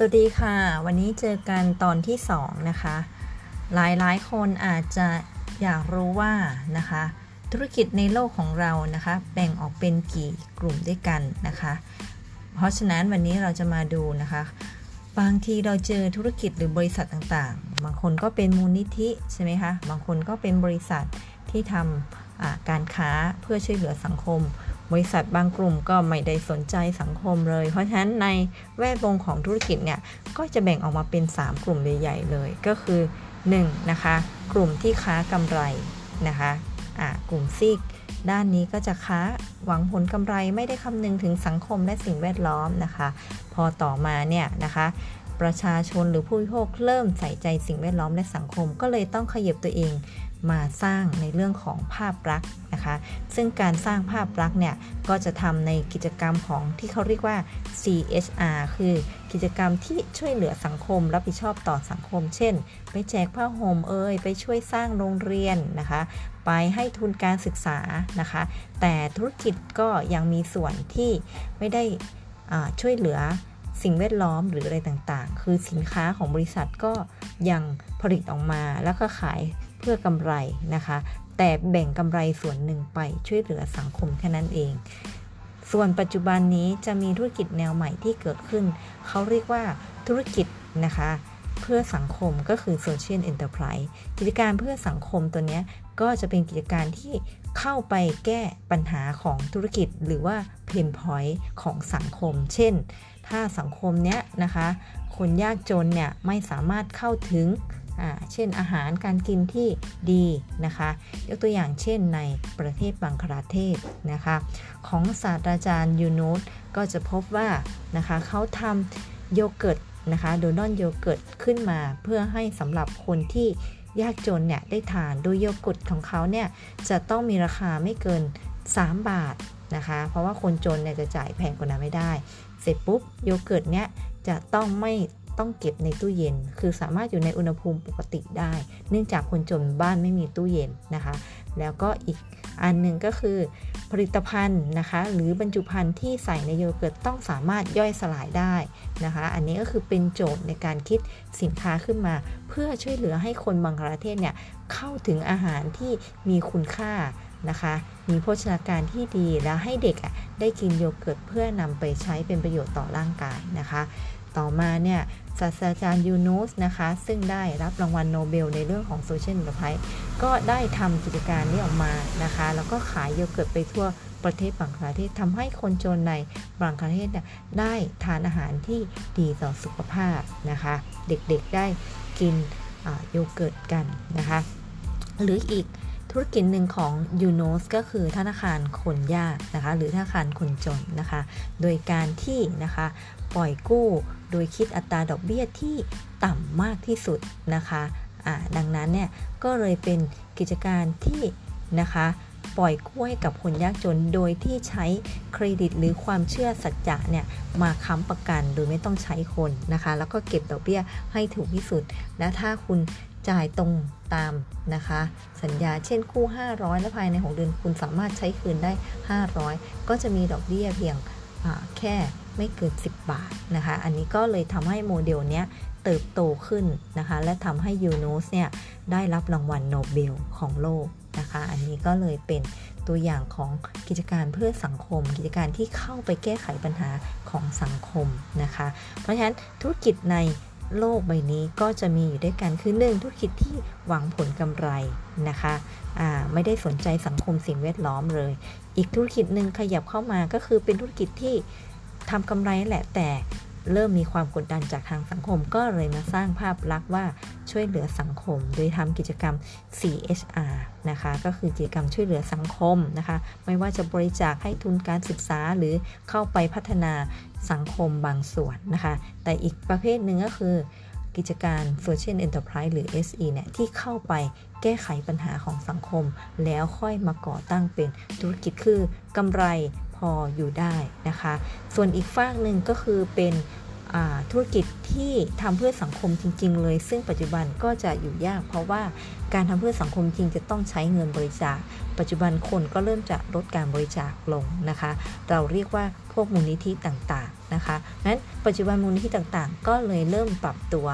สวัสดีค่ะ วันนี้เจอกันตอนที่ 2 นะคะ หลายหลายคนอาจจะอยากรู้ว่านะคะ ธุรกิจในโลกของเรานะคะ แบ่งออกเป็นกี่กลุ่มด้วยกันนะคะ เพราะฉะนั้นวันนี้เราจะมาดูนะคะ บางทีเราเจอธุรกิจหรือบริษัทต่างๆ บางคนก็เป็นมูลนิธิใช่ไหมคะ บางคนก็เป็นบริษัทที่ทำการค้าเพื่อช่วยเหลือสังคม บริษัทบางกลุ่มก็ไม่ได้สนใจสังคมเลย เพราะฉะนั้นในแวดวงของธุรกิจเนี่ยก็จะแบ่งออกมาเป็น 3 กลุ่มใหญ่ๆเลย ก็คือ1นะคะกลุ่มที่ค้ากำไรนะคะอ่ากลุ่มซีกด้านนี้ก็จะค้าหวังผลกำไรไม่ได้คำนึงถึงสังคมและสิ่งแวดล้อมนะคะ พอต่อมาเนี่ยนะคะ ประชาชนหรือผู้บริโภคเริ่มใส่ใจสิ่งแวดล้อมและสังคม ก็เลยต้องขยับตัวเอง มาสร้างในเรื่องของภาพลักษณ์นะคะ ซึ่งการสร้างภาพลักษณ์เนี่ย ก็จะทำในกิจกรรมของที่เขาเรียกว่า CHR คือกิจกรรมที่ช่วยเหลือสังคม รับผิดชอบต่อสังคม เช่น ไปแจกผ้าห่มเอ่ยไปช่วยสร้างโรงเรียนนะคะ ไปให้ทุนการศึกษานะคะ แต่ธุรกิจก็ยังมีส่วนที่ไม่ได้ช่วยเหลือสิ่งแวดล้อมหรืออะไรต่างๆ คือสินค้าของบริษัทก็ยังผลิตออกมาแล้วก็ขาย เพื่อกำไรนะคะ แต่แบ่งกำไรส่วนหนึ่งไปช่วยเหลือสังคมแค่นั้นเอง ส่วนปัจจุบันนี้จะมีธุรกิจแนวใหม่ที่เกิดขึ้น เขาเรียกว่าธุรกิจนะคะเพื่อสังคมก็คือ Social Enterprise กิจการเพื่อสังคมตัวนี้ก็จะเป็นกิจการที่เข้าไปแก้ปัญหาของธุรกิจหรือว่าเพนพอยต์ของสังคม เช่น ถ้าสังคมเนี้ยนะคะ คนยากจนเนี่ยไม่สามารถเข้าถึง เช่นอาหารการกินที่ดีนะคะ ยกตัวอย่างเช่นในประเทศบังคลาเทศนะคะ ของศาสตราจารย์ยูนูสก็จะพบว่านะคะเขาทำโยเกิร์ตนะคะ Danone โยเกิร์ตขึ้นมาเพื่อให้สำหรับคนที่ยากจนเนี่ยได้ทานโดยโยเกิร์ตของเขาเนี่ยจะต้องมีราคาไม่เกิน 3 บาทนะคะ เพราะว่าคนจนเนี่ยจะจ่ายแพงกว่านั้นไม่ได้ เสร็จปุ๊บโยเกิร์ตเนี่ยจะต้องไม่ ต้องเก็บในตู้เย็น คือสามารถอยู่ในอุณหภูมิปกติได้ เนื่องจากคนจนบ้านไม่มีตู้เย็นนะคะ แล้วก็อีกอันหนึ่งก็คือผลิตภัณฑ์นะคะ หรือบรรจุภัณฑ์ที่ใส่ในโยเกิร์ตต้องสามารถย่อยสลายได้นะคะ อันนี้ก็คือเป็นโจทย์ในการคิดสินค้าขึ้นมา เพื่อช่วยเหลือให้คนบางประเทศเนี่ยเข้าถึงอาหารที่มีคุณค่านะคะ มีโภชนาการที่ดีแล้วให้เด็กได้กินโยเกิร์ตเพื่อนำไปใช้เป็นประโยชน์ต่อร่างกายนะคะ ต่อมาเนี่ยศาสตราจารย์ยูนูสนะคะ ซึ่งได้รับรางวัลโนเบลในเรื่องของโซเชียลมีเดียก็ได้ทำกิจการนี้ออกมานะคะ แล้วก็ขายโยเกิร์ตไปทั่วประเทศบังคลาเทศทำให้คนจนในบังคลาเทศได้ทานอาหารที่ดีต่อสุขภาพนะคะ เด็กๆได้กินโยเกิร์ตกันนะคะ หรืออีก ธุรกิจหนึ่งของยูโนสก็คือธนาคารคนยากนะคะ หรือธนาคารคนจนนะคะ โดยการที่นะคะปล่อยกู้โดยคิดอัตราดอกเบี้ยที่ต่ำมากที่สุดนะคะะดังนั้นเนี่ยก็เลยเป็นกิจการที่นะคะปล่อยกู้ให้กับคนยากจนโดยที่ใช้เครดิตหรือความเชื่อสัจจะเนี่ยมาค้ำประกันโดยไม่ต้องใช้คนนะคะ แล้วก็เก็บดอกเบี้ยให้ถูกที่สุด และถ้าคุณ จ่ายตรงตามนะคะ สัญญาเช่นกู้ 500 และภายใน 6 เดือนคุณสามารถใช้คืนได้ 500 ก็จะมีดอกเบี้ยเพียงแค่ไม่เกิน 10 บาทนะคะ อันนี้ก็เลยทำให้โมเดลเนี้ยเติบโตขึ้นนะคะ และทำให้ยูนูสเนี่ยได้รับรางวัลโนเบลของโลกนะคะ อันนี้ก็เลยเป็นตัวอย่างของกิจการเพื่อสังคม กิจการที่เข้าไปแก้ไขปัญหาของสังคมนะคะ เพราะฉะนั้นธุรกิจใน โลกใบนี้ก็จะมีอยู่ด้วยกันคือหนึ่งธุรกิจที่หวังผลกำไรนะคะไม่ได้สนใจสังคมสิ่งแวดล้อมเลย อีกธุรกิจหนึ่งขยับเข้ามาก็คือเป็นธุรกิจที่ทำกำไรแหละแต่ เริ่มมีความกดดันจากทางสังคม ก็เลยมาสร้างภาพลักษณ์ว่าช่วยเหลือสังคม โดยทำกิจกรรม CHR นะคะ ก็คือกิจกรรมช่วยเหลือสังคมนะคะ ไม่ว่าจะบริจาคให้ทุนการศึกษาหรือเข้าไปพัฒนาสังคมบางส่วนนะคะ แต่อีกประเภทหนึ่งก็คือกิจการ Social Enterprise หรือ SE เนี่ยที่เข้าไปแก้ไขปัญหาของสังคม แล้วค่อยมาก่อตั้งเป็นธุรกิจคือกำไร พออยู่ได้นะคะ ส่วนอีกฝากหนึ่งก็คือเป็นธุรกิจที่ทำเพื่อสังคมจริง ๆ เลย ซึ่งปัจจุบันก็จะอยู่ยาก เพราะว่าการทำเพื่อสังคมจริงจะต้องใช้เงินบริจาค ปัจจุบันคนก็เริ่มจะลดการบริจาคลงนะคะ เราเรียกว่าพวกมูลนิธิต่างๆนะคะนั้นปัจจุบันมูลนิธิต่างๆ ก็เลยเริ่มปรับตัว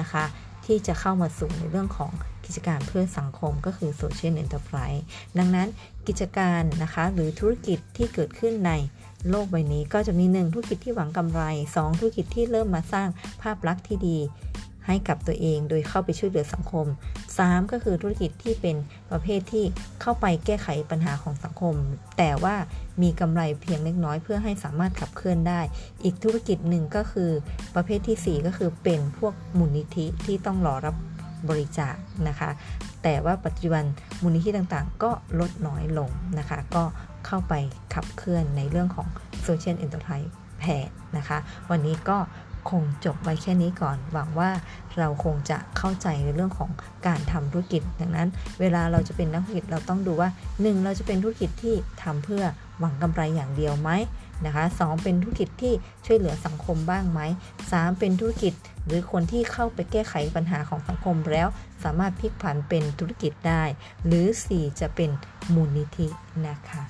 นะคะ ที่จะเข้ามาสู่ในเรื่องของกิจการเพื่อสังคมก็คือ Social Enterprise ดังนั้นกิจการนะคะหรือธุรกิจที่เกิดขึ้นในโลกใบนี้ก็จะมี 1 ธุรกิจที่หวังกำไร 2 ธุรกิจที่เริ่มมาสร้างภาพลักษณ์ที่ดี ให้กับตัวเองโดยเข้าไปช่วยเหลือสังคม 3 ก็คือธุรกิจที่เป็นประเภทที่เข้าไปแก้ไขปัญหาของสังคม แต่ว่ามีกำไรเพียงเล็กน้อยเพื่อให้สามารถขับเคลื่อนได้ อีกธุรกิจหนึ่งก็คือประเภทที่ 4 ก็คือเป็นพวกมูลนิธิที่ต้องรอรับบริจาคนะคะ แต่ว่าปัจจุบันมูลนิธิต่างๆ ก็ลดน้อยลงนะคะ ก็เข้าไปขับเคลื่อนในเรื่องของ Social Enterprise แพนะคะ วันนี้ก็ คงจบไว้แค่นี้ก่อน หวังว่าเราคงจะเข้าใจในเรื่องของการทำธุรกิจ ดังนั้น เวลาเราจะเป็นนักธุรกิจเราต้องดูว่า 1 เราจะเป็นธุรกิจที่ทำเพื่อหวังกำไรอย่างเดียวไหมนะคะสเป็นธุรกิจที่ช่วยเหลือสังคมบ้างไหม 3 เป็นธุรกิจหรือคนที่เข้าไปแก้ไขปัญหาของสังคมแล้ว สามารถพลิกผันเป็นธุรกิจได้ หรือ 4 จะเป็นมูลนิธินะคะ